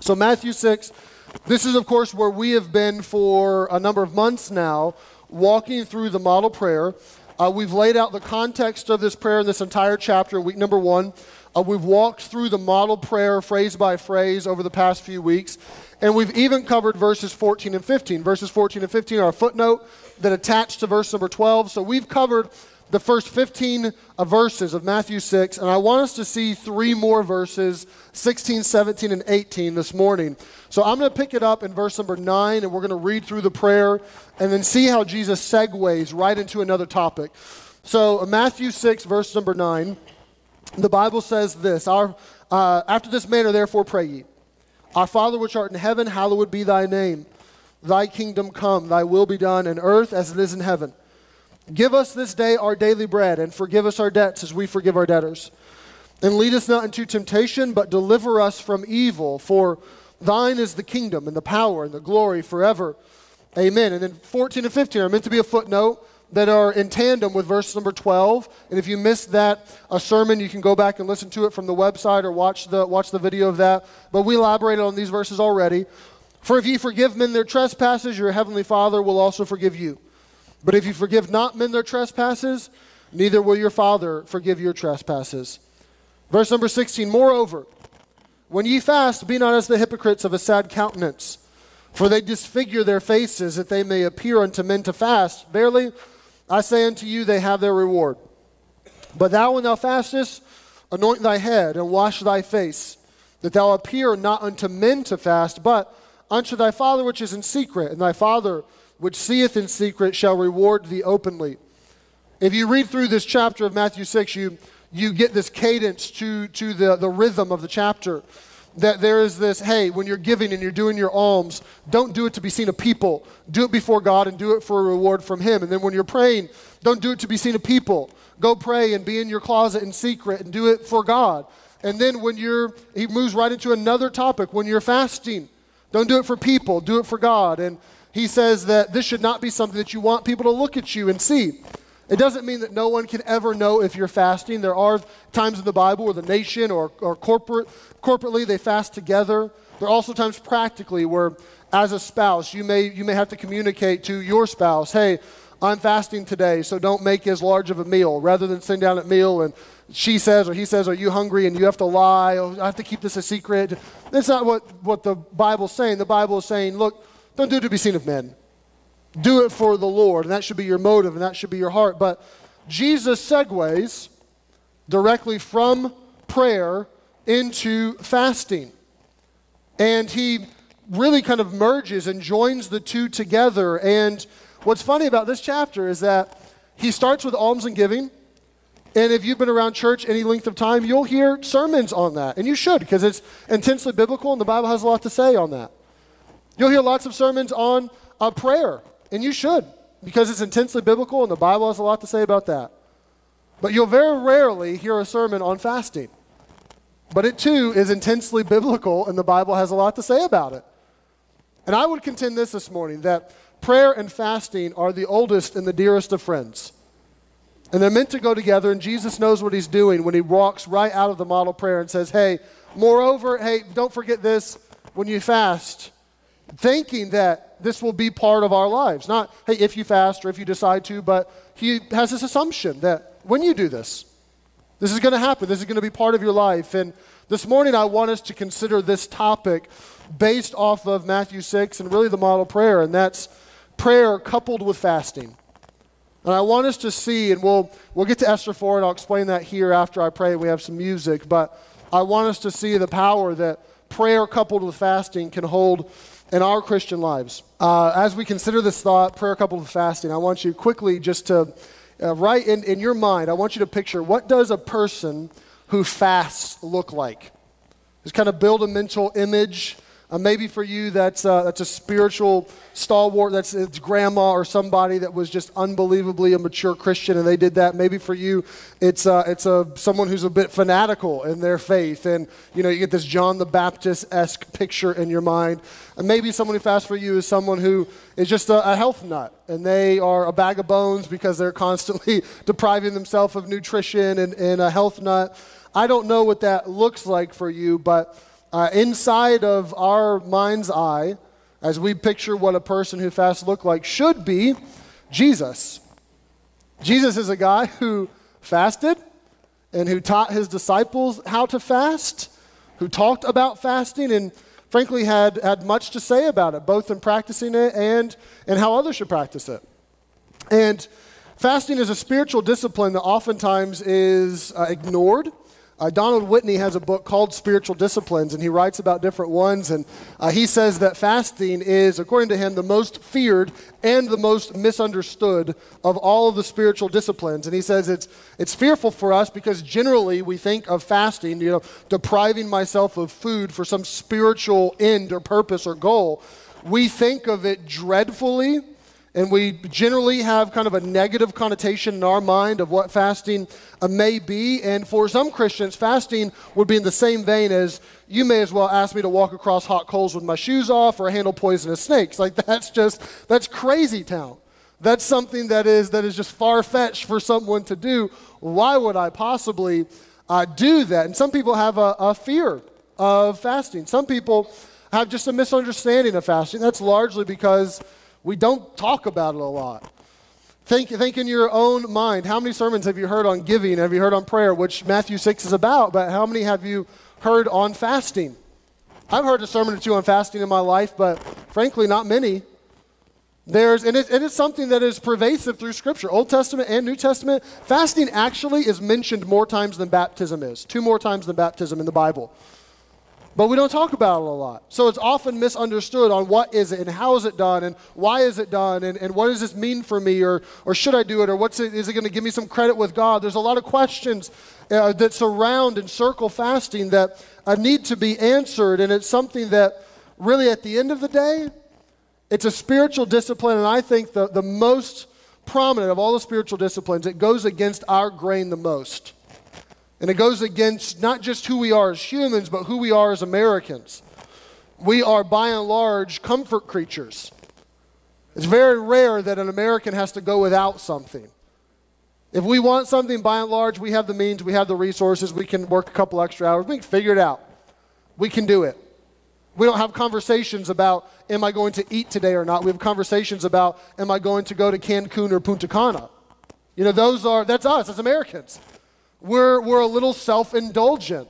So, Matthew 6, this is, of course, where we have been for a number of months now, walking through the model prayer. Uh, we've laid out the context of this prayer in this entire chapter, week number one. Uh, we've walked through the model prayer phrase by phrase over the past few weeks. And we've even covered verses 14 and 15. Verses 14 and 15 are a footnote that attach to verse number 12. So we've covered the first 15 uh, verses of Matthew 6, and I want us to see three more verses 16, 17, and 18 this morning. So I'm going to pick it up in verse number 9, and we're going to read through the prayer and then see how Jesus segues right into another topic. So, uh, Matthew 6, verse number 9, the Bible says this Our, uh, After this manner, therefore, pray ye. Our Father which art in heaven, hallowed be thy name. Thy kingdom come, thy will be done in earth as it is in heaven. Give us this day our daily bread, and forgive us our debts as we forgive our debtors. And lead us not into temptation, but deliver us from evil. For thine is the kingdom, and the power, and the glory forever. Amen. And then 14 and 15 are meant to be a footnote that are in tandem with verse number 12. And if you missed that a sermon, you can go back and listen to it from the website or watch the, watch the video of that. But we elaborated on these verses already. For if ye forgive men their trespasses, your heavenly Father will also forgive you. But if you forgive not men their trespasses, neither will your Father forgive your trespasses. Verse number 16 Moreover, when ye fast, be not as the hypocrites of a sad countenance, for they disfigure their faces that they may appear unto men to fast. Verily, I say unto you, they have their reward. But thou, when thou fastest, anoint thy head and wash thy face, that thou appear not unto men to fast, but unto thy Father which is in secret, and thy Father which seeth in secret shall reward thee openly. If you read through this chapter of Matthew 6, you, you get this cadence to, to the, the rhythm of the chapter. That there is this, hey, when you're giving and you're doing your alms, don't do it to be seen of people. Do it before God and do it for a reward from Him. And then when you're praying, don't do it to be seen of people. Go pray and be in your closet in secret and do it for God. And then when you're, he moves right into another topic. When you're fasting, don't do it for people, do it for God. And he says that this should not be something that you want people to look at you and see. It doesn't mean that no one can ever know if you're fasting. There are times in the Bible where the nation or, or corporate, corporately they fast together. There are also times practically where, as a spouse, you may, you may have to communicate to your spouse, hey, I'm fasting today, so don't make as large of a meal. Rather than sitting down at meal and she says or he says, Are you hungry? And you have to lie. Oh, I have to keep this a secret. That's not what, what the Bible's saying. The Bible is saying, Look, don't do it to be seen of men. Do it for the Lord, and that should be your motive, and that should be your heart. But Jesus segues directly from prayer into fasting. And he really kind of merges and joins the two together. And what's funny about this chapter is that he starts with alms and giving. And if you've been around church any length of time, you'll hear sermons on that. And you should, because it's intensely biblical, and the Bible has a lot to say on that. You'll hear lots of sermons on uh, prayer, and you should, because it's intensely biblical, and the Bible has a lot to say about that. But you'll very rarely hear a sermon on fasting. But it too is intensely biblical, and the Bible has a lot to say about it. And I would contend this this morning that prayer and fasting are the oldest and the dearest of friends. And they're meant to go together, and Jesus knows what he's doing when he walks right out of the model prayer and says, Hey, moreover, hey, don't forget this when you fast thinking that this will be part of our lives. Not, hey, if you fast or if you decide to, but he has this assumption that when you do this, this is going to happen. This is going to be part of your life. And this morning, I want us to consider this topic based off of Matthew 6 and really the model prayer, and that's prayer coupled with fasting. And I want us to see, and we'll, we'll get to Esther 4, and I'll explain that here after I pray. We have some music, but I want us to see the power that prayer coupled with fasting can hold in our Christian lives. Uh, as we consider this thought, prayer coupled with fasting, I want you quickly just to uh, write in, in your mind, I want you to picture what does a person who fasts look like? Just kind of build a mental image uh, maybe for you, that's, uh, that's a spiritual stalwart. That's it's grandma or somebody that was just unbelievably a mature Christian, and they did that. Maybe for you, it's, uh, it's a, someone who's a bit fanatical in their faith, and you know you get this John the Baptist esque picture in your mind. And maybe someone who fasts for you is someone who is just a, a health nut, and they are a bag of bones because they're constantly depriving themselves of nutrition and, and a health nut. I don't know what that looks like for you, but uh, inside of our mind's eye, as we picture what a person who fasts look like, should be Jesus. Jesus is a guy who fasted and who taught his disciples how to fast, who talked about fasting, and frankly had, had much to say about it, both in practicing it and, and how others should practice it. And fasting is a spiritual discipline that oftentimes is uh, ignored uh, Donald Whitney has a book called Spiritual Disciplines, and he writes about different ones. And uh, he says that fasting is, according to him, the most feared and the most misunderstood of all of the spiritual disciplines. And he says it's, it's fearful for us because generally we think of fasting, you know, depriving myself of food for some spiritual end or purpose or goal. We think of it dreadfully and we generally have kind of a negative connotation in our mind of what fasting uh, may be. And for some Christians, fasting would be in the same vein as you may as well ask me to walk across hot coals with my shoes off or handle poisonous snakes. Like that's just, that's crazy town. That's something that is, that is just far fetched for someone to do. Why would I possibly uh, do that? And some people have a, a fear of fasting. Some people have just a misunderstanding of fasting. That's largely because we don't talk about it a lot. Think, think in your own mind. How many sermons have you heard on giving? Have you heard on prayer, which Matthew 6 is about? But how many have you heard on fasting? I've heard a sermon or two on fasting in my life, but frankly, not many. There's, and it, it is something that is pervasive through Scripture, Old Testament and New Testament. Fasting actually is mentioned more times than baptism is, two more times than baptism in the Bible. But we don't talk about it a lot. So it's often misunderstood on what is it and how is it done and why is it done and, and what does this mean for me or, or should I do it or what's it, is it going to give me some credit with God? There's a lot of questions uh, that surround and circle fasting that uh, need to be answered. And it's something that really at the end of the day, it's a spiritual discipline. And I think the, the most prominent of all the spiritual disciplines, it goes against our grain the most. And it goes against not just who we are as humans, but who we are as Americans. We are, by and large, comfort creatures. It's very rare that an American has to go without something. If we want something, by and large, we have the means, we have the resources, we can work a couple extra hours, we can figure it out. We can do it. We don't have conversations about, am I going to eat today or not? We have conversations about, am I going to go to Cancun or Punta Cana? You know, those are, that's us as Americans. We're, we're a little self indulgent.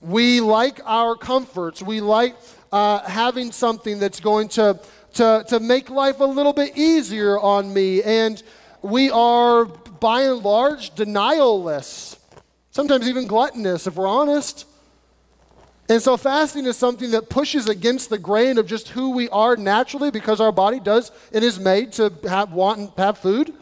We like our comforts. We like uh, having something that's going to, to, to make life a little bit easier on me. And we are, by and large, denialless, sometimes even gluttonous, if we're honest. And so, fasting is something that pushes against the grain of just who we are naturally because our body does and is made to have, want and have food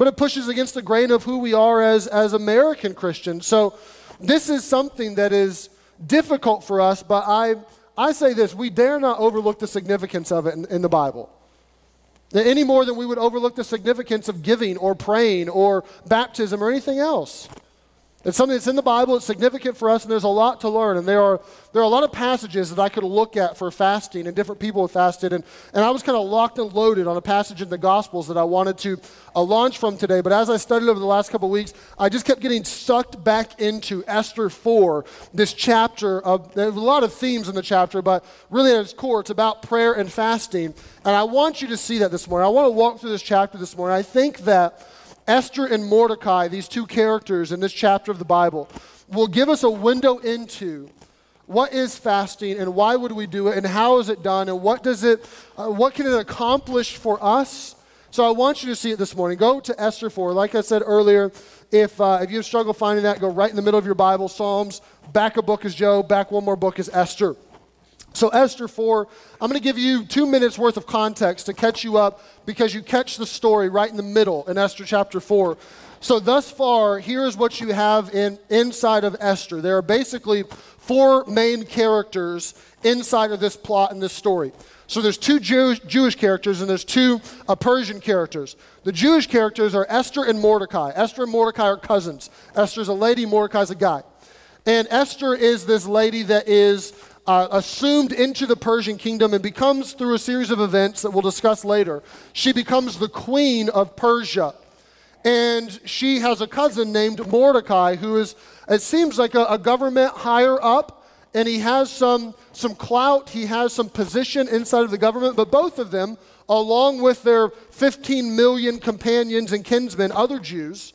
but it pushes against the grain of who we are as, as American Christians. So this is something that is difficult for us, but I, I say this we dare not overlook the significance of it in, in the Bible. Any more than we would overlook the significance of giving or praying or baptism or anything else. It's something that's in the Bible, it's significant for us, and there's a lot to learn. And there are, there are a lot of passages that I could look at for fasting, and different people have fasted. And, and I was kind of locked and loaded on a passage in the Gospels that I wanted to uh, launch from today. But as I studied over the last couple weeks, I just kept getting sucked back into Esther 4, this chapter. Of, there's a lot of themes in the chapter, but really at its core, it's about prayer and fasting. And I want you to see that this morning. I want to walk through this chapter this morning. I think that Esther and Mordecai, these two characters in this chapter of the Bible, will give us a window into what is fasting and why would we do it and how is it done and what does it uh, what can it accomplish for us. So i want you to see it this morning. Go to esther 4 like i said earlier if, uh, if you struggle finding that go right in the middle of your bible psalms. Back a book is job. Back one more book is esther so, Esther 4, I'm going to give you two minutes worth of context to catch you up because you catch the story right in the middle in Esther chapter 4. So, thus far, here's what you have in, inside of Esther. There are basically four main characters inside of this plot and this story. So, there's two Jewish, Jewish characters and there's two uh, Persian characters. The Jewish characters are Esther and Mordecai. Esther and Mordecai are cousins. Esther's a lady, Mordecai's a guy. And Esther is this lady that is uh, assumed into the Persian kingdom and becomes, through a series of events that we'll discuss later, she becomes the queen of Persia. And she has a cousin named Mordecai, who is, it seems like a, a government higher up and he has some, some clout, he has some position inside of the government, but both of them, along with their 15 million companions and kinsmen, other Jews,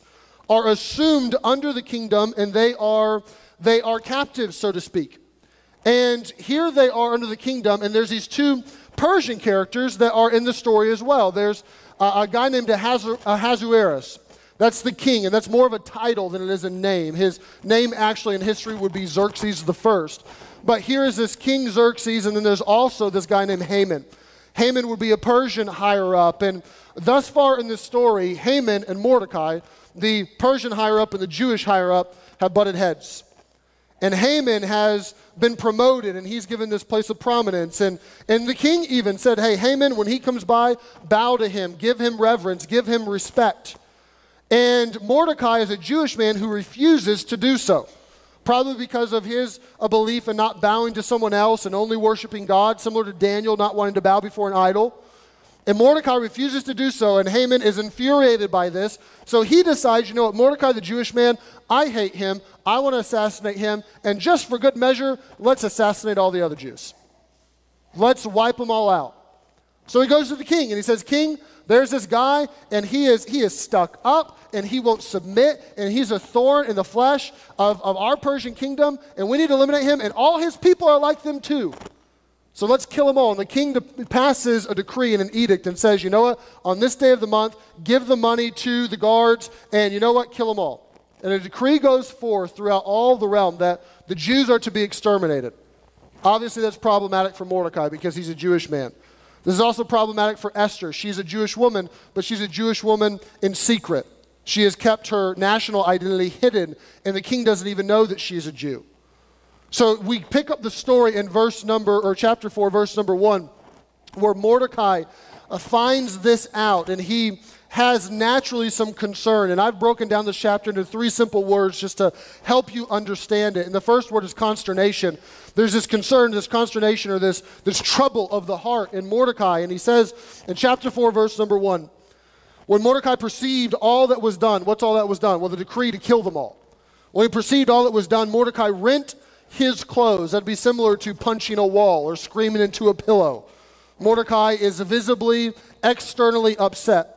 are assumed under the kingdom and they are, they are captives, so to speak. And here they are under the kingdom, and there's these two Persian characters that are in the story as well. There's a, a guy named Ahasuerus. That's the king, and that's more of a title than it is a name. His name actually in history would be Xerxes the First. But here is this King Xerxes, and then there's also this guy named Haman. Haman would be a Persian higher up, and thus far in this story, Haman and Mordecai, the Persian higher up and the Jewish higher up, have butted heads. And Haman has been promoted and he's given this place of prominence. And, and the king even said, Hey, Haman, when he comes by, bow to him, give him reverence, give him respect. And Mordecai is a Jewish man who refuses to do so, probably because of his a belief in not bowing to someone else and only worshiping God, similar to Daniel not wanting to bow before an idol. And Mordecai refuses to do so, and Haman is infuriated by this. So he decides, you know what, Mordecai, the Jewish man, I hate him. I want to assassinate him. And just for good measure, let's assassinate all the other Jews. Let's wipe them all out. So he goes to the king and he says, King, there's this guy, and he is, he is stuck up, and he won't submit, and he's a thorn in the flesh of, of our Persian kingdom, and we need to eliminate him, and all his people are like them too. So let's kill them all. And the king passes a decree and an edict and says, you know what? On this day of the month, give the money to the guards, and you know what? Kill them all. And a decree goes forth throughout all the realm that the Jews are to be exterminated. Obviously, that's problematic for Mordecai because he's a Jewish man. This is also problematic for Esther. She's a Jewish woman, but she's a Jewish woman in secret. She has kept her national identity hidden, and the king doesn't even know that she's a Jew. So we pick up the story in verse number, or chapter 4, verse number 1, where Mordecai uh, finds this out and he has naturally some concern. And I've broken down this chapter into three simple words just to help you understand it. And the first word is consternation. There's this concern, this consternation, or this, this trouble of the heart in Mordecai. And he says in chapter 4, verse number 1, when Mordecai perceived all that was done, what's all that was done? Well, the decree to kill them all. When he perceived all that was done, Mordecai rent his clothes. That'd be similar to punching a wall or screaming into a pillow. Mordecai is visibly, externally upset.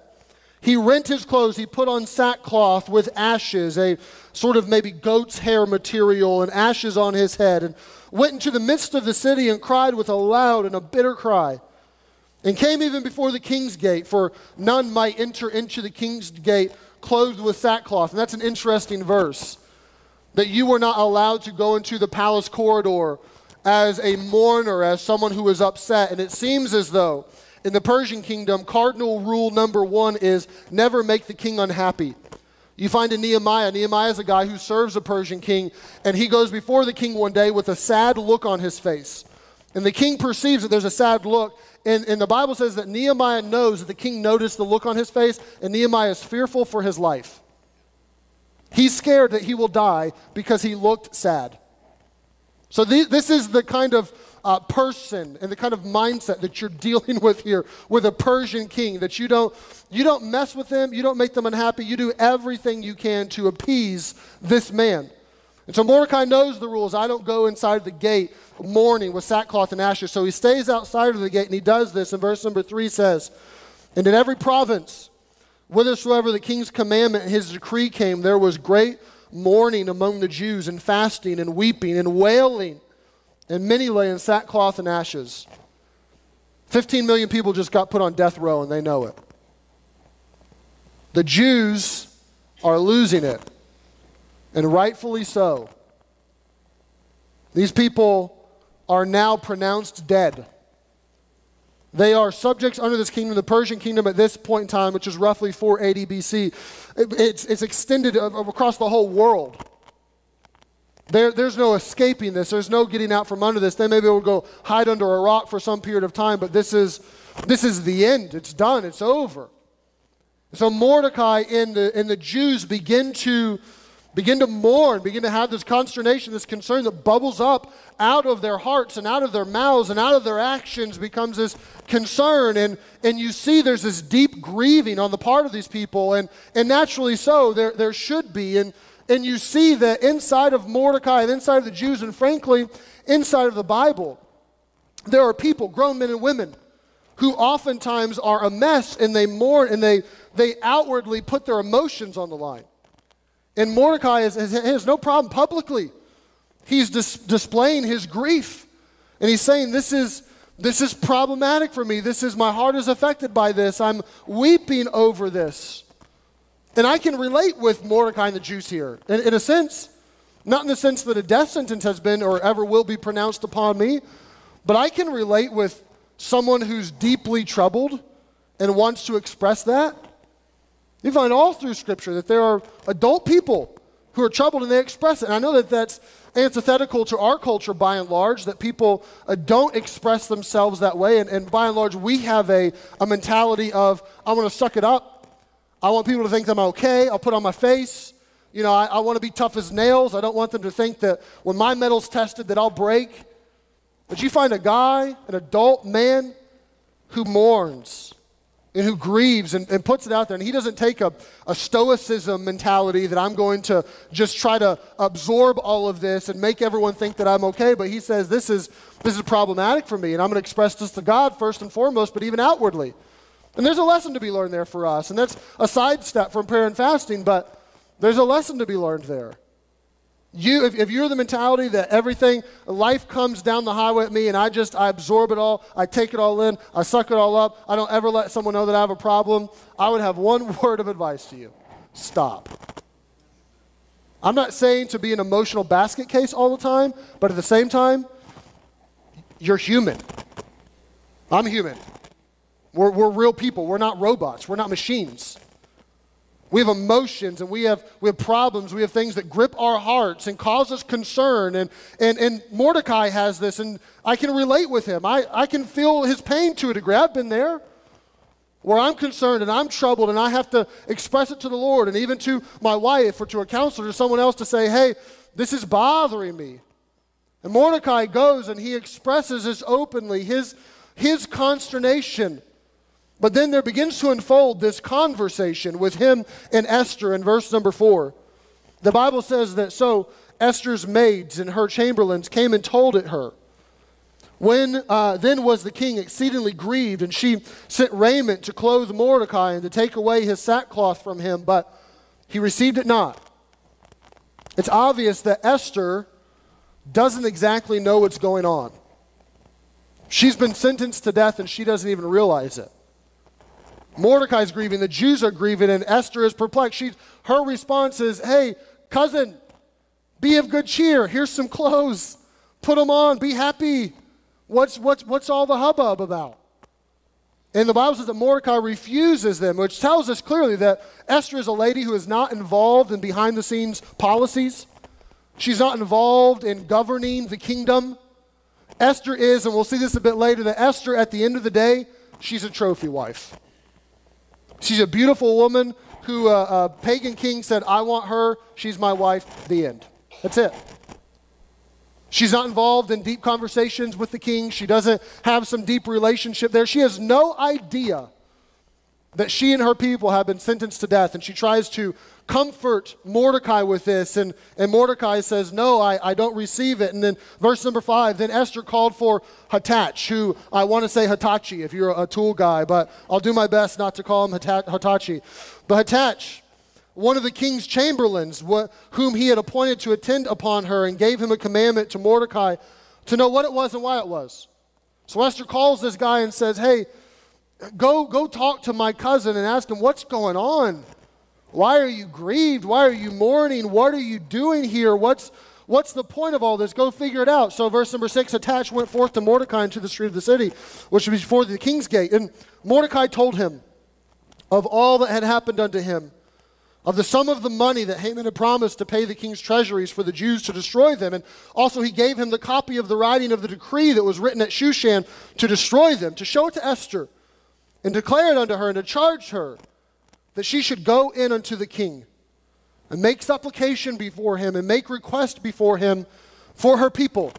He rent his clothes, he put on sackcloth with ashes, a sort of maybe goat's hair material, and ashes on his head, and went into the midst of the city and cried with a loud and a bitter cry. And came even before the king's gate, for none might enter into the king's gate clothed with sackcloth. And that's an interesting verse that you were not allowed to go into the palace corridor as a mourner, as someone who was upset. And it seems as though in the Persian kingdom, cardinal rule number one is never make the king unhappy. You find in Nehemiah, Nehemiah is a guy who serves a Persian king, and he goes before the king one day with a sad look on his face. And the king perceives that there's a sad look, and, and the Bible says that Nehemiah knows that the king noticed the look on his face, and Nehemiah is fearful for his life. He's scared that he will die because he looked sad. So, this is the kind of uh, person and the kind of mindset that you're dealing with here with a Persian king, that you don't, you don't mess with them, you don't make them unhappy, you do everything you can to appease this man. And so Mordecai knows the rules. I don't go inside the gate mourning with sackcloth and ashes. So he stays outside of the gate and he does this. And verse number three says, And in every province, Whithersoever the king's commandment and his decree came, there was great mourning among the Jews, and fasting, and weeping, and wailing, and many lay in sackcloth and ashes. 15 million people just got put on death row, and they know it. The Jews are losing it, and rightfully so. These people are now pronounced dead. They are subjects under this kingdom, the Persian kingdom at this point in time, which is roughly 480 BC. It's, it's extended across the whole world. There, there's no escaping this. There's no getting out from under this. They may be able to go hide under a rock for some period of time, but this is, this is the end. It's done. It's over. So Mordecai and the, and the Jews begin to begin to mourn, begin to have this consternation, this concern that bubbles up out of their hearts and out of their mouths and out of their actions becomes this concern. And, and you see there's this deep grieving on the part of these people, and, and naturally so, there, there should be. And, and you see that inside of Mordecai and inside of the Jews, and frankly, inside of the Bible, there are people, grown men and women, who oftentimes are a mess and they mourn and they, they outwardly put their emotions on the line. And Mordecai has, no problem publicly. He's dis- displaying his grief. And he's saying, This is, this is problematic for me. This is, my heart is affected by this. I'm weeping over this. And I can relate with Mordecai and the Jews here. In, in a sense, not in the sense that a death sentence has been or ever will be pronounced upon me, but I can relate with someone who's deeply troubled and wants to express that. You find all through Scripture that there are adult people who are troubled and they express it. And I know that that's antithetical to our culture by and large, that people uh, don't express themselves that way. And, and by and large, we have a, a mentality of, I want to suck it up. I want people to think I'm okay. I'll put on my face. You know, I, I want to be tough as nails. I don't want them to think that when my metal's tested that I'll break. But you find a guy, an adult man, who mourns and who grieves and, and, puts it out there. And he doesn't take a, a stoicism mentality that I'm going to just try to absorb all of this and make everyone think that I'm okay. But he says, This is, this is problematic for me, and I'm going to express this to God first and foremost, but even outwardly. And there's a lesson to be learned there for us. And that's a sidestep from prayer and fasting, but there's a lesson to be learned there. You, if, if, you're the mentality that everything, life comes down the highway at me and I just, I absorb it all, I take it all in, I suck it all up, I don't ever let someone know that I have a problem, I would have one word of advice to you stop. I'm not saying to be an emotional basket case all the time, but at the same time, you're human. I'm human. We're, we're real people. We're not robots. We're not machines. We have emotions and we have, we have problems. We have things that grip our hearts and cause us concern. And, and, and Mordecai has this, and I can relate with him. I, I can feel his pain to a degree. I've been there where I'm concerned and I'm troubled and I have to express it to the Lord and even to my wife or to a counselor or someone else to say, hey, this is bothering me. And Mordecai goes and he expresses this openly, his, his consternation but then there begins to unfold this conversation with him and Esther in verse number four. The Bible says that so Esther's maids and her chamberlains came and told it her. When uh, then was the king exceedingly grieved, and she sent raiment to clothe Mordecai and to take away his sackcloth from him, but he received it not. It's obvious that Esther doesn't exactly know what's going on. She's been sentenced to death and she doesn't even realize it. Mordecai's grieving, the Jews are grieving, and Esther is perplexed. She, her response is, Hey, cousin, be of good cheer. Here's some clothes. Put them on. Be happy. What's, what's, what's all the hubbub about? And the Bible says that Mordecai refuses them, which tells us clearly that Esther is a lady who is not involved in behind the scenes policies. She's not involved in governing the kingdom. Esther is, and we'll see this a bit later, that Esther, at the end of the day, she's a trophy wife. She's a beautiful woman who a uh, uh, pagan king said, I want her. She's my wife. The end. That's it. She's not involved in deep conversations with the king. She doesn't have some deep relationship there. She has no idea that she and her people have been sentenced to death. And she tries to comfort Mordecai with this. And, and Mordecai says, No, I, I don't receive it. And then verse number five, then Esther called for Hathach, who I want to say Hitachi if you're a tool guy, but I'll do my best not to call him Hitachi. But Hathach, one of the king's chamberlains, wh- whom he had appointed to attend upon her, and gave him a commandment to Mordecai to know what it was and why it was. So Esther calls this guy and says, Hey, go, go talk to my cousin and ask him what's going on. Why are you grieved? Why are you mourning? What are you doing here? What's, what's the point of all this? Go figure it out. So, verse number six Hathach went forth to Mordecai into the street of the city, which was before the king's gate. And Mordecai told him of all that had happened unto him, of the sum of the money that Haman had promised to pay the king's treasuries for the Jews to destroy them. And also, he gave him the copy of the writing of the decree that was written at Shushan to destroy them, to show it to Esther, and declare it unto her, and to charge her that she should go in unto the king and make supplication before him and make request before him for her people.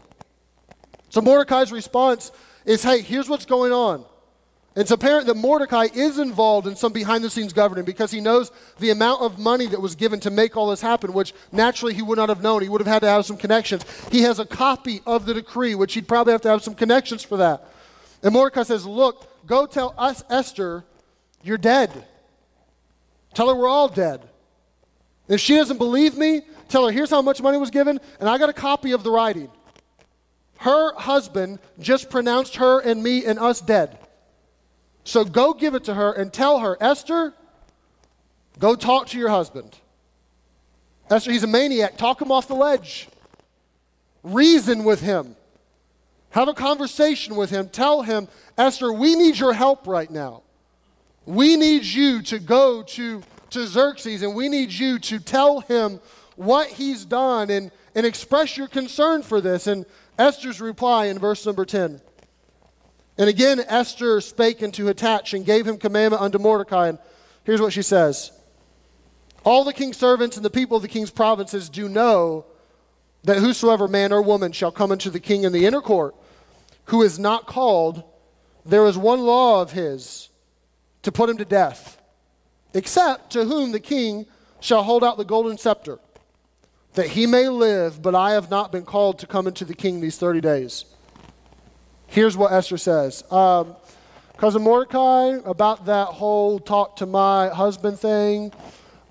So Mordecai's response is hey, here's what's going on. It's apparent that Mordecai is involved in some behind the scenes governing because he knows the amount of money that was given to make all this happen, which naturally he would not have known. He would have had to have some connections. He has a copy of the decree, which he'd probably have to have some connections for that. And Mordecai says, Look, go tell us, Esther, you're dead. Tell her we're all dead. If she doesn't believe me, tell her here's how much money was given, and I got a copy of the writing. Her husband just pronounced her and me and us dead. So go give it to her and tell her, Esther, go talk to your husband. Esther, he's a maniac. Talk him off the ledge. Reason with him. Have a conversation with him. Tell him, Esther, we need your help right now. We need you to go to, to Xerxes and we need you to tell him what he's done and, and express your concern for this. And Esther's reply in verse number 10 and again, Esther spake unto Hathach and gave him commandment unto Mordecai. And here's what she says All the king's servants and the people of the king's provinces do know that whosoever man or woman shall come unto the king in the inner court, who is not called, there is one law of his to put him to death, except to whom the king shall hold out the golden scepter, that he may live, but I have not been called to come into the king these 30 days. Here's what Esther says um, Cousin Mordecai, about that whole talk to my husband thing,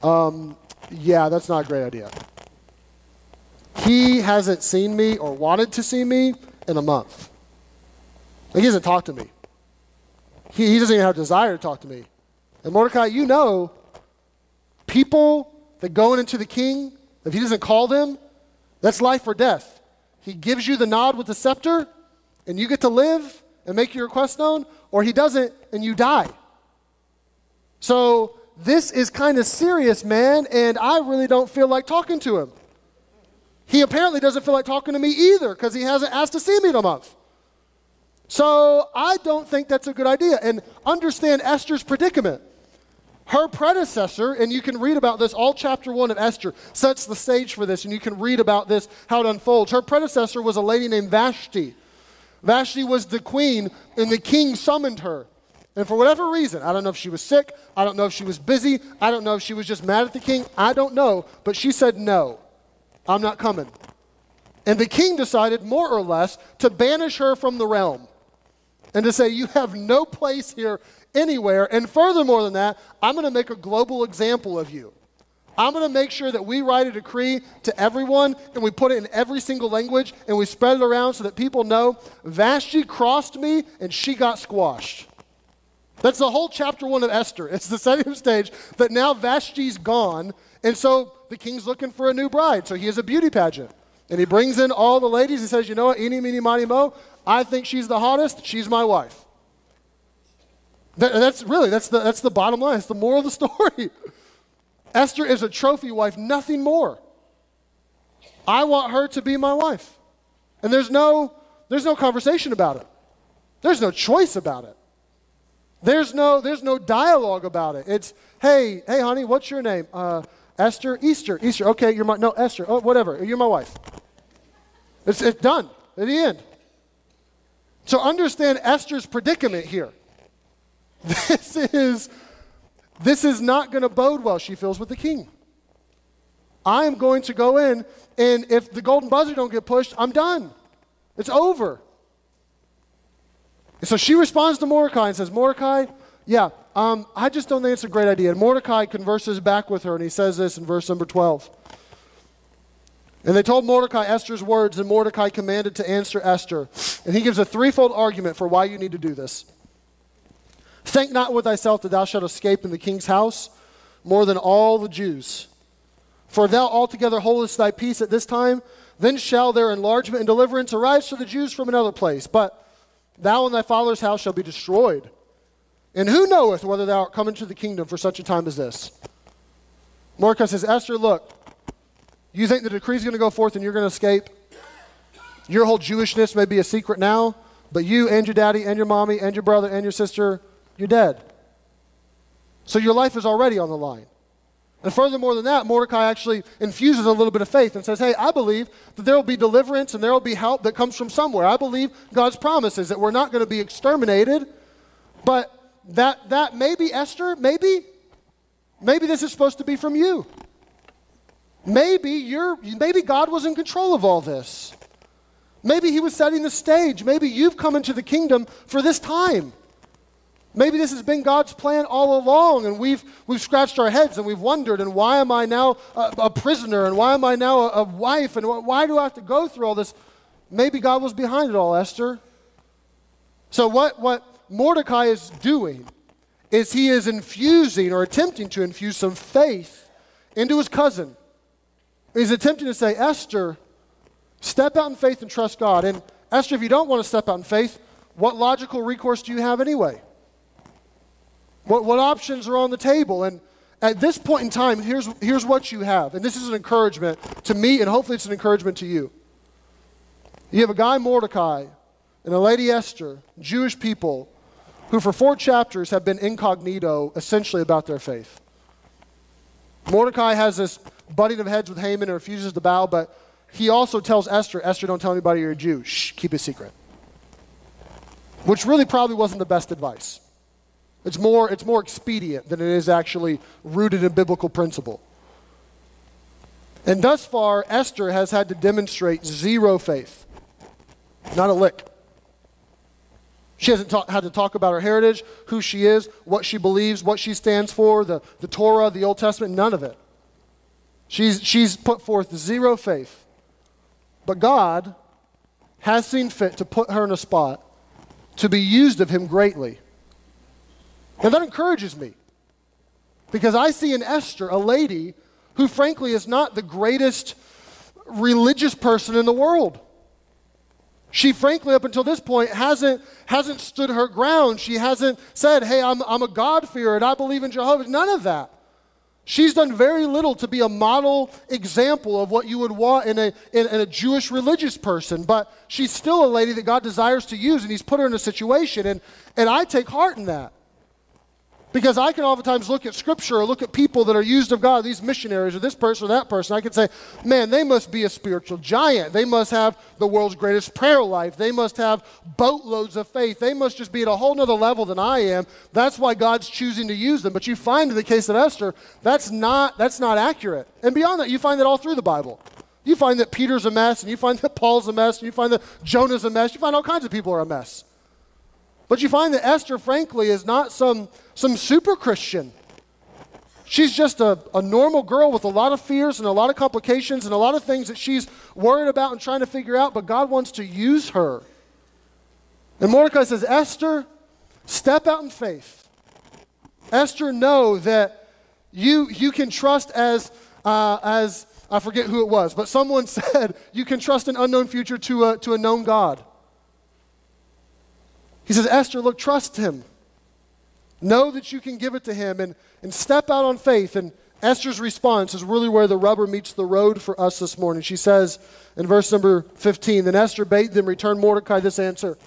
um, yeah, that's not a great idea. He hasn't seen me or wanted to see me in a month. He hasn't talked to me. He, he doesn't even have a desire to talk to me. And Mordecai, you know, people that going into the king, if he doesn't call them, that's life or death. He gives you the nod with the scepter, and you get to live and make your request known, or he doesn't and you die. So this is kind of serious, man, and I really don't feel like talking to him. He apparently doesn't feel like talking to me either because he hasn't asked to see me in a month. So I don't think that's a good idea. And understand Esther's predicament. Her predecessor, and you can read about this, all chapter one of Esther sets the stage for this, and you can read about this, how it unfolds. Her predecessor was a lady named Vashti. Vashti was the queen, and the king summoned her. And for whatever reason, I don't know if she was sick, I don't know if she was busy, I don't know if she was just mad at the king, I don't know, but she said, No, I'm not coming. And the king decided, more or less, to banish her from the realm and to say, You have no place here anywhere. And furthermore than that, I'm going to make a global example of you. I'm going to make sure that we write a decree to everyone and we put it in every single language and we spread it around so that people know Vashti crossed me and she got squashed. That's the whole chapter one of Esther. It's the setting stage that now Vashti's gone, and so the king's looking for a new bride. So he has a beauty pageant. And he brings in all the ladies. He says, You know what? Eeny, meeny, miny, mo. I think she's the hottest. She's my wife. That, that's really, that's the, that's the bottom line. It's the moral of the story. Esther is a trophy wife, nothing more. I want her to be my wife. And there's no, there's no conversation about it. There's no choice about it. There's no, there's no dialogue about it. It's, hey, hey, honey, what's your name? Uh, Esther, Easter, Easter. Okay, you're my, no, Esther, oh, whatever, you're my wife. It's, it's done at the end. So understand Esther's predicament here. This is this is not going to bode well, she feels, with the king. I am going to go in, and if the golden buzzer don't get pushed, I'm done. It's over. And so she responds to Mordecai and says, Mordecai, yeah, um, I just don't think it's a great idea. And Mordecai converses back with her, and he says this in verse number 12. And they told Mordecai Esther's words, and Mordecai commanded to answer Esther. And he gives a threefold argument for why you need to do this. Think not with thyself that thou shalt escape in the king's house more than all the Jews. For thou altogether holdest thy peace at this time, then shall their enlargement and deliverance arise to the Jews from another place. But thou and thy father's house shall be destroyed. And who knoweth whether thou art come into the kingdom for such a time as this? Mordecai says, Esther, look, you think the decree is going to go forth and you're going to escape? Your whole Jewishness may be a secret now, but you and your daddy and your mommy and your brother and your sister you're dead. So your life is already on the line. And furthermore than that, Mordecai actually infuses a little bit of faith and says, Hey, I believe that there will be deliverance and there will be help that comes from somewhere. I believe God's promises that we're not going to be exterminated, But that, that maybe, Esther, maybe, maybe this is supposed to be from you. Maybe you're, maybe God was in control of all this. Maybe he was setting the stage. Maybe you've come into the kingdom for this time. Maybe this has been God's plan all along, and we've, we've scratched our heads and we've wondered, and why am I now a, a prisoner, and why am I now a, a wife, and why do I have to go through all this? Maybe God was behind it all, Esther. So, what, what Mordecai is doing is he is infusing or attempting to infuse some faith into his cousin. He's attempting to say, Esther, step out in faith and trust God. And Esther, if you don't want to step out in faith, what logical recourse do you have anyway? What, what options are on the table? And at this point in time, here's, here's what you have. And this is an encouragement to me, and hopefully it's an encouragement to you. You have a guy, Mordecai, and a lady, Esther, Jewish people, who for four chapters have been incognito essentially about their faith. Mordecai has this butting of heads with Haman and refuses to bow, but he also tells Esther, Esther, don't tell anybody you're a Jew. Shh, keep it secret. Which really probably wasn't the best advice. It's more, it's more expedient than it is actually rooted in biblical principle. And thus far, Esther has had to demonstrate zero faith. Not a lick. She hasn't had to talk about her heritage, who she is, what she believes, what she stands for, the, the Torah, the Old Testament, none of it. She's, she's put forth zero faith. But God has seen fit to put her in a spot to be used of Him greatly. And that encourages me because I see in Esther a lady who, frankly, is not the greatest religious person in the world. She, frankly, up until this point, hasn't, hasn't stood her ground. She hasn't said, Hey, I'm, I'm a God-fearer and I believe in Jehovah. None of that. She's done very little to be a model example of what you would want in a, in, in, a Jewish religious person, but she's still a lady that God desires to use, and He's put her in a situation, and, and I take heart in that. Because I can oftentimes look at scripture or look at people that are used of God, these missionaries or this person or that person. I can say, man, they must be a spiritual giant. They must have the world's greatest prayer life. They must have boatloads of faith. They must just be at a whole nother level than I am. That's why God's choosing to use them. But you find in the case of Esther, that's not, that's not accurate. And beyond that, you find that all through the Bible. You find that Peter's a mess, and you find that Paul's a mess, and you find that Jonah's a mess. You find all kinds of people are a mess. But you find that Esther, frankly, is not some, some super Christian. She's just a, a normal girl with a lot of fears and a lot of complications and a lot of things that she's worried about and trying to figure out, but God wants to use her. And Mordecai says, Esther, step out in faith. Esther, know that you, you can trust as, uh, as, I forget who it was, but someone said, you can trust an unknown future to a, to a known God. He says, Esther, look, trust him. Know that you can give it to him and, and step out on faith. And Esther's response is really where the rubber meets the road for us this morning. She says in verse number 15 Then Esther bade them return Mordecai this answer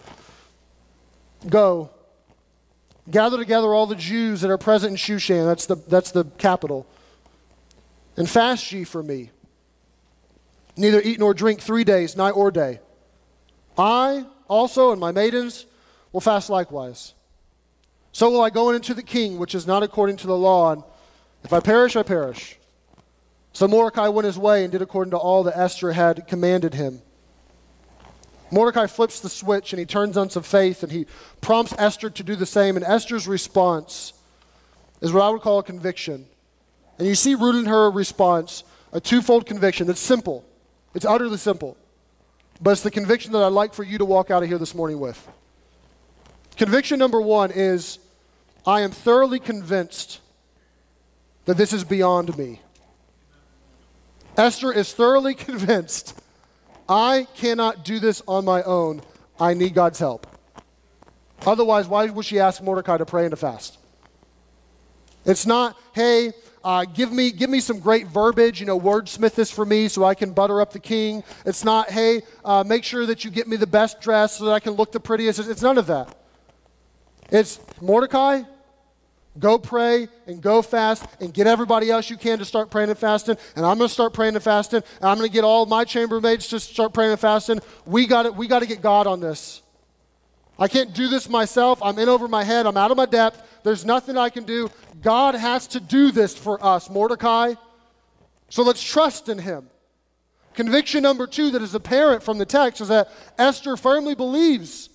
Go, gather together all the Jews that are present in Shushan, that's the, that's the capital, and fast ye for me. Neither eat nor drink three days, night or day. I also and my maidens will fast likewise. So will I go into the king, which is not according to the law, and if I perish, I perish. So Mordecai went his way and did according to all that Esther had commanded him. Mordecai flips the switch and he turns on some faith and he prompts Esther to do the same. And Esther's response is what I would call a conviction. And you see rooted in her response a twofold conviction that's simple. It's utterly simple. But it's the conviction that I'd like for you to walk out of here this morning with. Conviction number one is I am thoroughly convinced that this is beyond me. Esther is thoroughly convinced I cannot do this on my own. I need God's help. Otherwise, why would she ask Mordecai to pray and to fast? It's not, hey, uh, give me give me some great verbiage, you know, wordsmith this for me so I can butter up the king. It's not, hey, uh, make sure that you get me the best dress so that I can look the prettiest. It's none of that. It's Mordecai, go pray and go fast and get everybody else you can to start praying and fasting. And I'm going to start praying and fasting. And I'm going to get all my chambermaids to start praying and fasting. We got to we got to get God on this. I can't do this myself. I'm in over my head. I'm out of my depth. There's nothing I can do. God has to do this for us, Mordecai. So let's trust in him. Conviction number two that is apparent from the text is that Esther firmly believes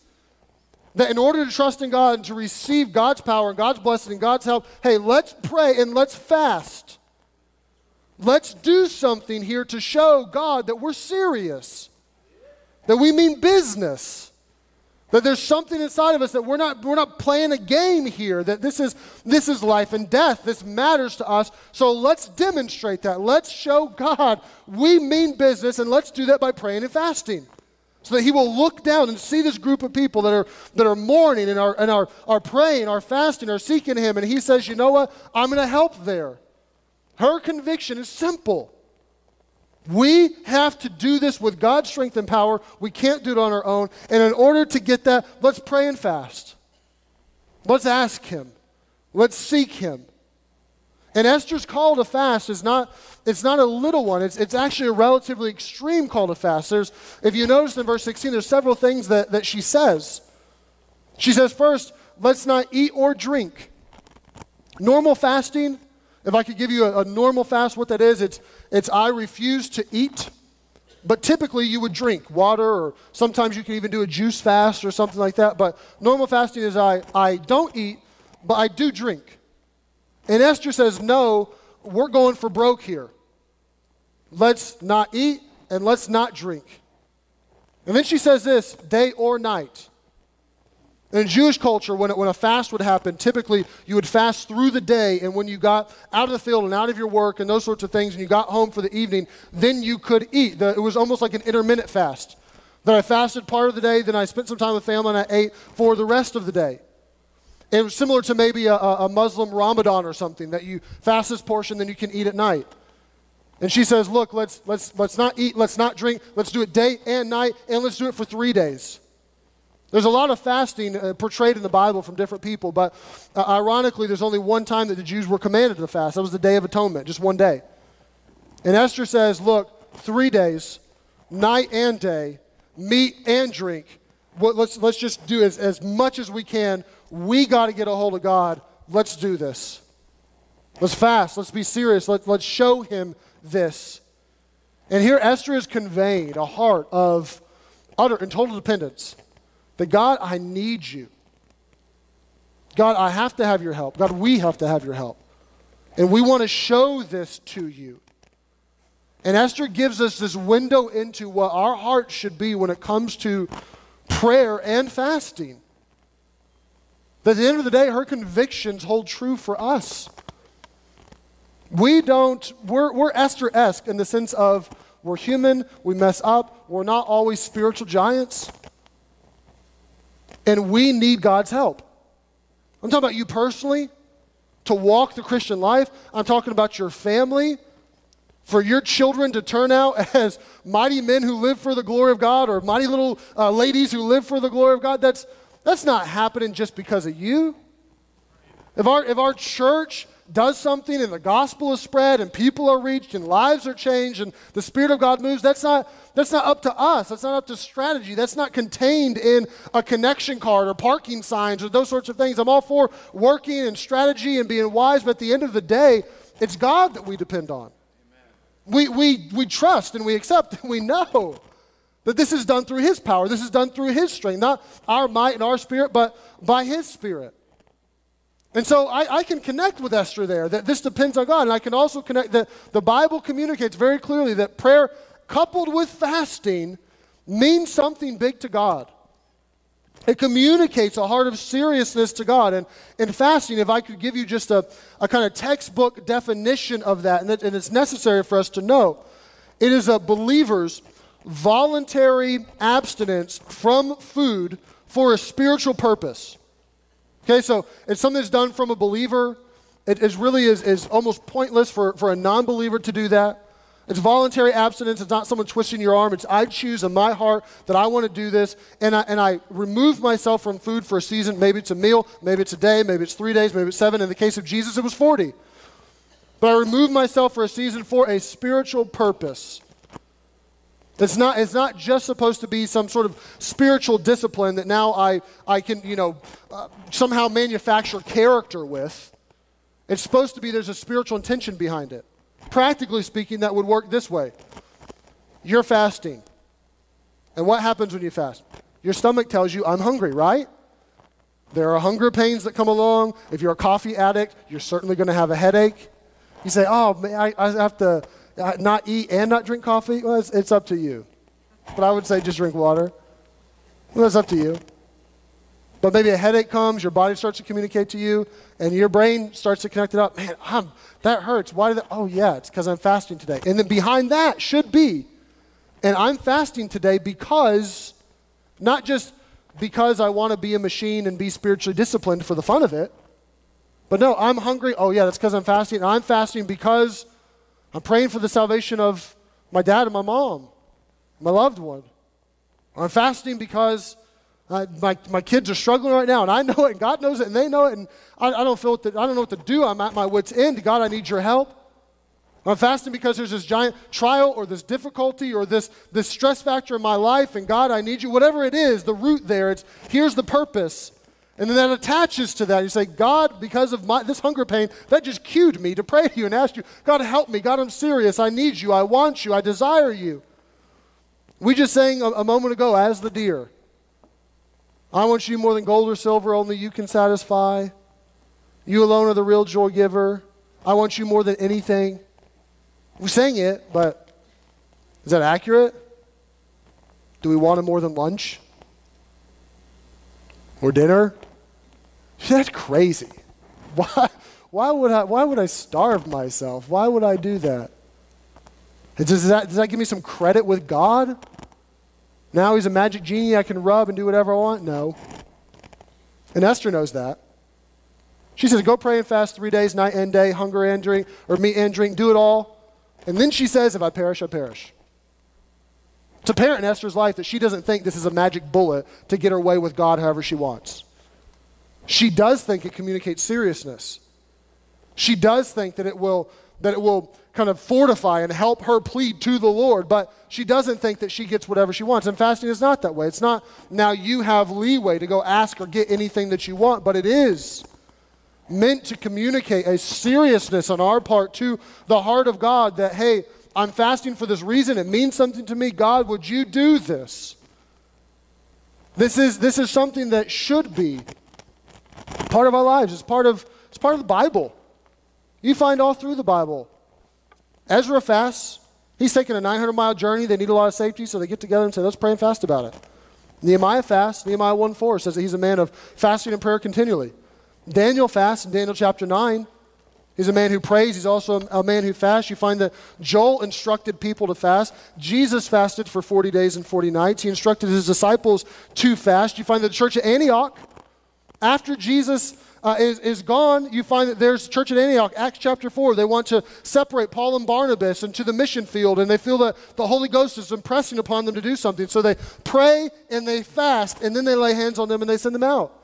that in order to trust in God and to receive God's power and God's blessing and God's help, hey, let's pray and let's fast. Let's do something here to show God that we're serious, that we mean business. That there's something inside of us that we're not, we're not playing a game here, that this is, this is life and death. This matters to us. So let's demonstrate that. Let's show God we mean business, and let's do that by praying and fasting. So that He will look down and see this group of people that are, that are mourning and, are, and are, are praying, are fasting, are seeking Him, and He says, You know what? I'm going to help there. Her conviction is simple. We have to do this with God's strength and power. We can't do it on our own. And in order to get that, let's pray and fast. Let's ask Him. Let's seek Him. And Esther's call to fast is not, it's not a little one. It's, it's actually a relatively extreme call to fast. There's, if you notice in verse 16, there's several things that, that she says. She says, first, let's not eat or drink. Normal fasting, if I could give you a, a normal fast, what that is, it's, it's I refuse to eat, but typically you would drink water, or sometimes you can even do a juice fast or something like that. But normal fasting is I, I don't eat, but I do drink. And Esther says, No, we're going for broke here. Let's not eat and let's not drink. And then she says this day or night. In Jewish culture, when, it, when a fast would happen, typically you would fast through the day, and when you got out of the field and out of your work and those sorts of things, and you got home for the evening, then you could eat. The, it was almost like an intermittent fast. That I fasted part of the day, then I spent some time with family, and I ate for the rest of the day. It was similar to maybe a, a Muslim Ramadan or something, that you fast this portion, then you can eat at night. And she says, Look, let's, let's, let's not eat, let's not drink, let's do it day and night, and let's do it for three days. There's a lot of fasting uh, portrayed in the Bible from different people, but uh, ironically, there's only one time that the Jews were commanded to fast. That was the Day of Atonement, just one day. And Esther says, Look, three days, night and day, meat and drink. Let's, let's just do as, as much as we can. We got to get a hold of God. Let's do this. Let's fast. Let's be serious. Let, let's show him this. And here Esther is conveyed a heart of utter and total dependence. That God, I need you. God, I have to have your help. God, we have to have your help. And we want to show this to you. And Esther gives us this window into what our heart should be when it comes to prayer and fasting. That at the end of the day, her convictions hold true for us. We don't, we're, we're Esther esque in the sense of we're human, we mess up, we're not always spiritual giants. And we need God's help. I'm talking about you personally to walk the Christian life. I'm talking about your family, for your children to turn out as mighty men who live for the glory of God or mighty little uh, ladies who live for the glory of God. That's, that's not happening just because of you. If our, if our church does something and the gospel is spread and people are reached and lives are changed and the Spirit of God moves, that's not, that's not up to us. That's not up to strategy. That's not contained in a connection card or parking signs or those sorts of things. I'm all for working and strategy and being wise, but at the end of the day, it's God that we depend on. We, we, we trust and we accept and we know that this is done through His power. This is done through His strength, not our might and our spirit, but by His Spirit. And so I, I, can connect with Esther there, that this depends on God. And I can also connect that the Bible communicates very clearly that prayer coupled with fasting means something big to God. It communicates a heart of seriousness to God. And in fasting, if I could give you just a, a kind of textbook definition of that, and, it, and it's necessary for us to know, it is a believer's voluntary abstinence from food for a spiritual purpose. Okay, so it's something that's done from a believer. It is really is, is almost pointless for, for a non believer to do that. It's voluntary abstinence. It's not someone twisting your arm. It's I choose in my heart that I want to do this, and I, and I remove myself from food for a season. Maybe it's a meal, maybe it's a day, maybe it's three days, maybe it's seven. In the case of Jesus, it was 40. But I remove myself for a season for a spiritual purpose. It's not, it's not just supposed to be some sort of spiritual discipline that now I, I can, you know, uh, somehow manufacture character with. It's supposed to be there's a spiritual intention behind it. Practically speaking, that would work this way you're fasting. And what happens when you fast? Your stomach tells you, I'm hungry, right? There are hunger pains that come along. If you're a coffee addict, you're certainly going to have a headache. You say, Oh, man, I, I have to Uh, not eat and not drink coffee. Well, it's, it's up to you. But I would say just drink water. Well, that's up to you. But maybe a headache comes, your body starts to communicate to you, and your brain starts to connect it up. Man, I'm, that hurts. Why did that? Oh, yeah, it's because I'm fasting today. And then behind that should be, and I'm fasting today because, not just because I want to be a machine and be spiritually disciplined for the fun of it, but no, I'm hungry. Oh, yeah, that's because I'm fasting. And I'm fasting because I'm praying for the salvation of my dad and my mom, my loved one. I'm fasting because uh, my, my kids are struggling right now, and I know it, and God knows it, and they know it, and I, I don't feel what to, I don't know what to do. I'm at my wits' end. God, I need your help. I'm fasting because there's this giant trial or this difficulty or this, this stress factor in my life, and God, I need you. Whatever it is, the root there, it's here's the purpose. And then that attaches to that. You say, God, because of my, this hunger pain, that just cued me to pray to you and ask you, God, help me. God, I'm serious. I need you. I want you. I desire you. We just sang a, a moment ago, as the deer. I want you more than gold or silver, only you can satisfy. You alone are the real joy giver. I want you more than anything. We sang it, but is that accurate? Do we want it more than lunch? Or dinner? That's crazy. Why, why, would I, why would I starve myself? Why would I do that? Does that, does that give me some credit with God? Now he's a magic genie I can rub and do whatever I want? No. And Esther knows that. She says, Go pray and fast three days, night and day, hunger and drink, or meat and drink, do it all. And then she says, If I perish, I perish. It's apparent in Esther's life that she doesn't think this is a magic bullet to get her way with God however she wants. She does think it communicates seriousness. She does think that it will that it will kind of fortify and help her plead to the Lord, but she doesn't think that she gets whatever she wants. And fasting is not that way. It's not now you have leeway to go ask or get anything that you want, but it is meant to communicate a seriousness on our part to the heart of God that, hey, I'm fasting for this reason. It means something to me. God, would you do this? This is, this is something that should be part of our lives. It's part of, it's part of the Bible. You find all through the Bible. Ezra fasts. He's taking a 900 mile journey. They need a lot of safety, so they get together and say, let's pray and fast about it. Nehemiah fasts. Nehemiah 1 4 says that he's a man of fasting and prayer continually. Daniel fasts in Daniel chapter 9. He's a man who prays. He's also a man who fasts. You find that Joel instructed people to fast. Jesus fasted for 40 days and 40 nights. He instructed his disciples to fast. You find that the church at Antioch, after Jesus uh, is, is gone, you find that there's church at Antioch, Acts chapter 4. They want to separate Paul and Barnabas into the mission field, and they feel that the Holy Ghost is impressing upon them to do something. So they pray and they fast, and then they lay hands on them and they send them out.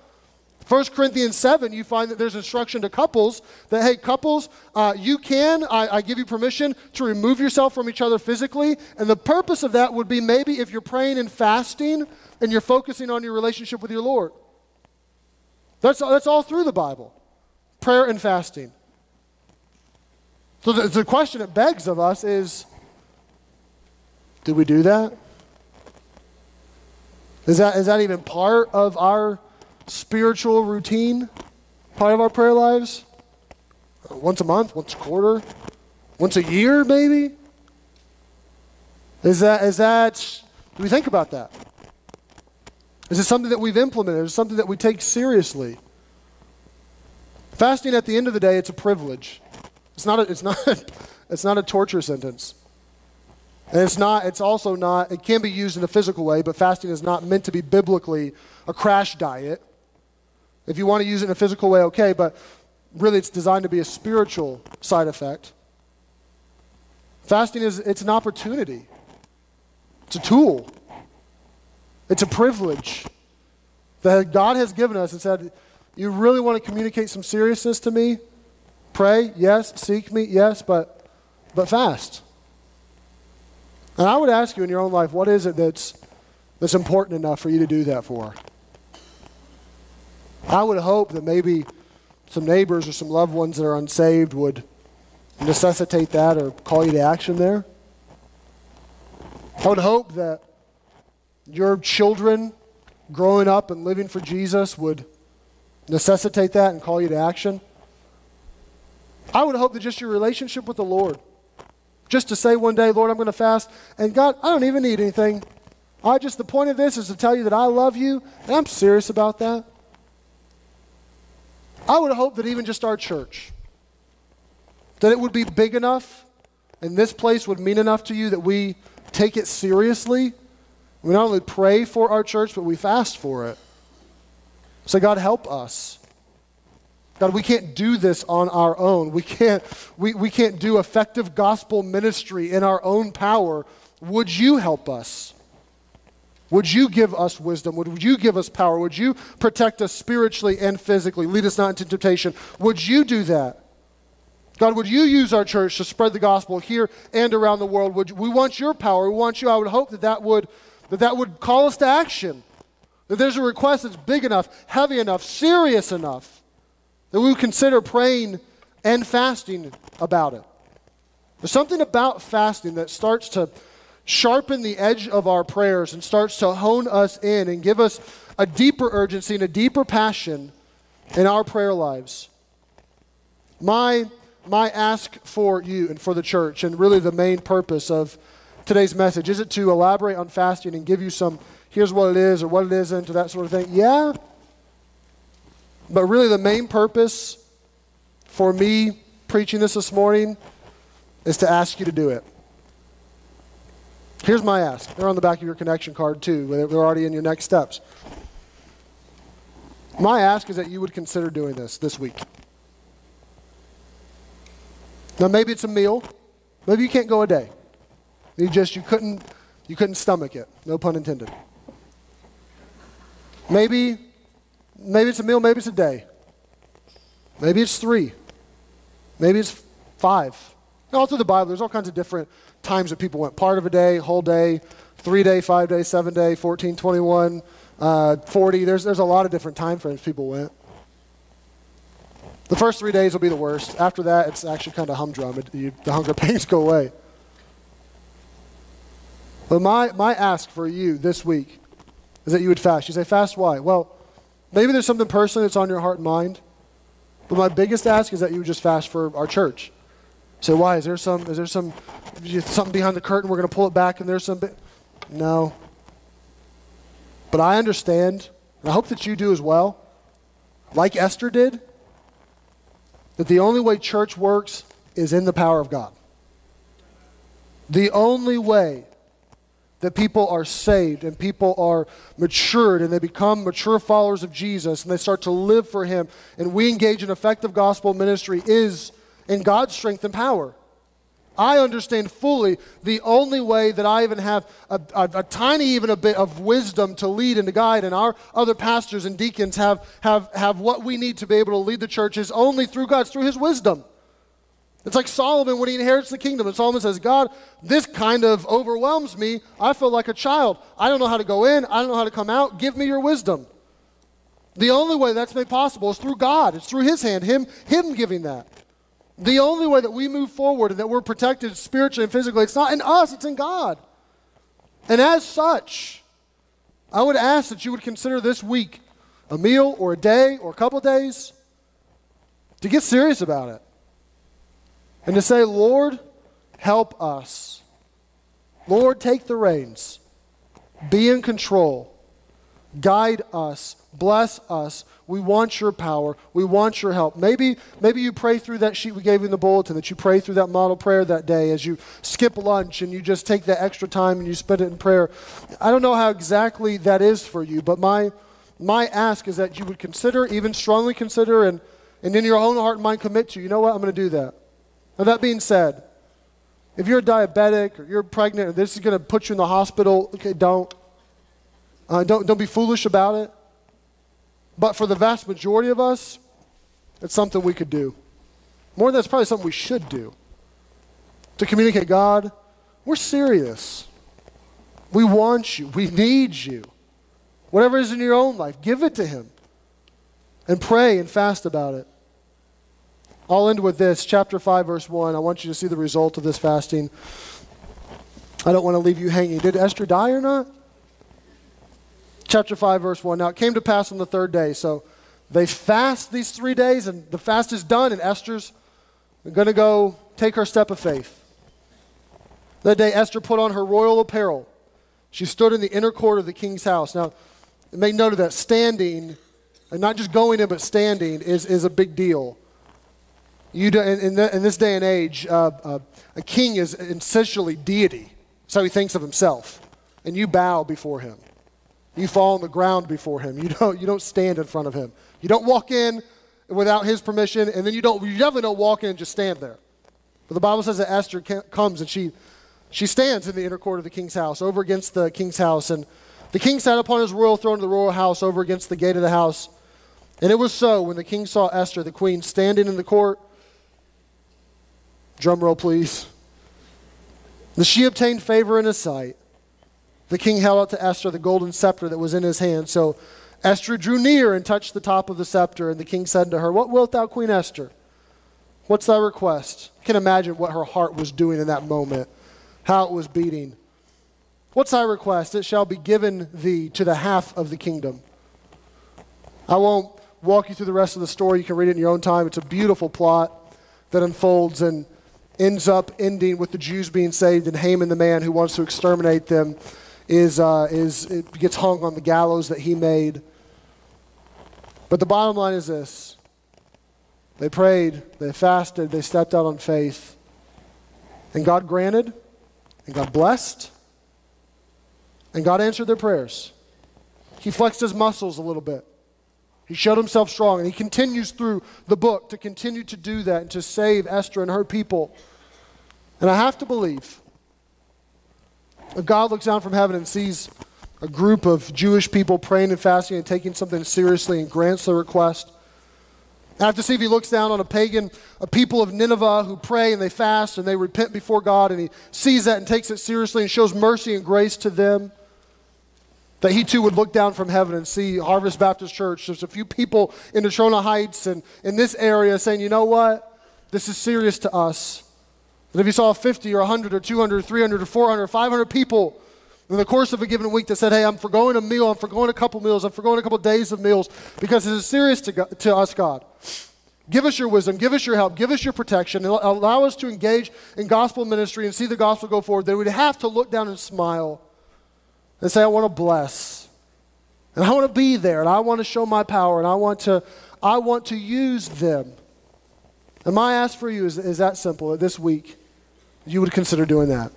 1 Corinthians 7, you find that there's instruction to couples that, hey, couples, uh, you can, I, I, give you permission to remove yourself from each other physically. And the purpose of that would be maybe if you're praying and fasting and you're focusing on your relationship with your Lord. That's, that's all through the Bible prayer and fasting. So the, the question it begs of us is do we do that? Is that, is that even part of our spiritual routine, part of our prayer lives? Once a month, once a quarter, once a year, maybe? Is that, is that, do we think about that? Is it something that we've implemented? Is it something that we take seriously? Fasting at the end of the day, it's a privilege. It's not a, it's not, it's not a torture sentence. And it's not, it's also not, it can be used in a physical way, but fasting is not meant to be biblically a crash diet. If you want to use it in a physical way, okay, but really it's designed to be a spiritual side effect. Fasting is it's an opportunity. It's a tool. It's a privilege that God has given us and said, You really want to communicate some seriousness to me? Pray, yes. Seek me, yes, but, but fast. And I would ask you in your own life, what is it that's, that's important enough for you to do that for? I would hope that maybe some neighbors or some loved ones that are unsaved would necessitate that or call you to action there. I would hope that your children growing up and living for Jesus would necessitate that and call you to action. I would hope that just your relationship with the Lord, just to say one day, Lord, I'm going to fast, and God, I don't even need anything. I just, the point of this is to tell you that I love you, and I'm serious about that. I would hope that even just our church, that it would be big enough and this place would mean enough to you that we take it seriously. We not only pray for our church, but we fast for it. Say, God, help us. God, we can't do this on our own. We can't, we, we can't do effective gospel ministry in our own power. Would you help us? Would you give us wisdom? Would you give us power? Would you protect us spiritually and physically? Lead us not into temptation. Would you do that? God, would you use our church to spread the gospel here and around the world? Would, we want your power. We want you. I would hope that that would, that that would call us to action. That there's a request that's big enough, heavy enough, serious enough that we would consider praying and fasting about it. There's something about fasting that starts to sharpen the edge of our prayers and starts to hone us in and give us a deeper urgency and a deeper passion in our prayer lives. My, my ask for you and for the church, and really the main purpose of today's message, is it to elaborate on fasting and give you some, here's what it is or what it isn't, or that sort of thing? Yeah. But really, the main purpose for me preaching this this morning is to ask you to do it. Here's my ask. They're on the back of your connection card too. They're already in your next steps. My ask is that you would consider doing this this week. Now maybe it's a meal. Maybe you can't go a day. You just you couldn't you couldn't stomach it. No pun intended. Maybe maybe it's a meal, maybe it's a day. Maybe it's 3. Maybe it's 5. All through the Bible there's all kinds of different times that people went part of a day, whole day, three day, five day, seven day, 14, 21, uh, 40. There's, there's a lot of different time frames people went. The first three days will be the worst. After that, it's actually kind of humdrum. It, you, the hunger pains go away. But my, my ask for you this week is that you would fast. You say, fast why? Well, maybe there's something personally that's on your heart and mind. But my biggest ask is that you would just fast for our church. Say, why? Is there some, is there some, something behind the curtain? We're going to pull it back and there's some. No. But I understand, and I hope that you do as well, like Esther did, that the only way church works is in the power of God. The only way that people are saved and people are matured and they become mature followers of Jesus and they start to live for Him and we engage in effective gospel ministry is in God's strength and power. I understand fully the only way that I even have a, a, a, tiny, even a bit of wisdom to lead and to guide, and our other pastors and deacons have, have, have what we need to be able to lead the church is only through God's, through His wisdom. It's like Solomon when he inherits the kingdom, and Solomon says, God, this kind of overwhelms me. I feel like a child. I don't know how to go in, I don't know how to come out. Give me your wisdom. The only way that's made possible is through God, it's through His hand, Him, him giving that. The only way that we move forward and that we're protected spiritually and physically, it's not in us, it's in God. And as such, I would ask that you would consider this week a meal or a day or a couple days to get serious about it. And to say, Lord, help us. Lord, take the reins. Be in control. Guide us. Bless us. We want your power. We want your help. Maybe, maybe you pray through that sheet we gave you in the bulletin, that you pray through that model prayer that day as you skip lunch and you just take that extra time and you spend it in prayer. I don't know how exactly that is for you, but my, my ask is that you would consider, even strongly consider, and, and in your own heart and mind commit to, you know what, I'm going to do that. Now, that being said, if you're diabetic or you're pregnant or this is going to put you in the hospital, okay, don't. Uh, don't, don't be foolish about it. But for the vast majority of us, it's something we could do. More than that's probably something we should do. To communicate God, We're serious. We want you. We need you. Whatever is in your own life, give it to Him and pray and fast about it. I'll end with this, chapter 5, verse 1. I want you to see the result of this fasting. I don't want to leave you hanging. Did Esther die or not? Chapter 5, verse 1. Now it came to pass on the third day. So they fast these three days, and the fast is done, and Esther's going to go take her step of faith. That day, Esther put on her royal apparel. She stood in the inner court of the king's house. Now, make note of that standing, and not just going in, but standing, is, is a big deal. You do, in, in, this day and age, uh, uh, a king is essentially deity. That's how he thinks of himself. And you bow before him. You fall on the ground before him. You don't, you don't stand in front of him. You don't walk in without his permission, and then you don't, you definitely don't walk in and just stand there. But the Bible says that Esther comes and she, she stands in the inner court of the king's house, over against the king's house. And the king sat upon his royal throne in the royal house over against the gate of the house. And it was so when the king saw Esther, the queen, standing in the court. Drum roll, please. That she obtained favor in his sight. The king held out to Esther the golden scepter that was in his hand. So Esther drew near and touched the top of the scepter. And the king said to her, What wilt thou, Queen Esther? What's thy request? I can imagine what her heart was doing in that moment, how it was beating. What's thy request? It shall be given thee to the half of the kingdom. I won't walk you through the rest of the story. You can read it in your own time. It's a beautiful plot that unfolds and ends up ending with the Jews being saved and Haman, the man who wants to exterminate them, is, uh, is it gets hung on the gallows that he made. But the bottom line is this they prayed, they fasted, they stepped out on faith. And God granted, and God blessed, and God answered their prayers. He flexed his muscles a little bit. He showed himself strong, and he continues through the book to continue to do that and to save Esther and her people. And I have to believe if God looks down from heaven and sees a group of Jewish people praying and fasting and taking something seriously and grants their request, I have to see if he looks down on a pagan, a people of Nineveh who pray and they fast and they repent before God, and he sees that and takes it seriously and shows mercy and grace to them. That he too would look down from heaven and see Harvest Baptist Church, just a few people in Natrona Heights and in this area saying, you know what? This is serious to us. And if he saw 50 or 100 or 200 or 300 or 400 or 500 people in the course of a given week that said, hey, I'm forgoing a meal, I'm forgoing a couple meals, I'm forgoing a couple days of meals because this is serious to, God, to us, God. Give us your wisdom, give us your help, give us your protection, and allow us to engage in gospel ministry and see the gospel go forward. Then we'd have to look down and smile and say, I want to bless. And I want to be there, and I want to show my power, and I want to, I want to use them. And my ask for you is, is that simple this week you would consider doing that.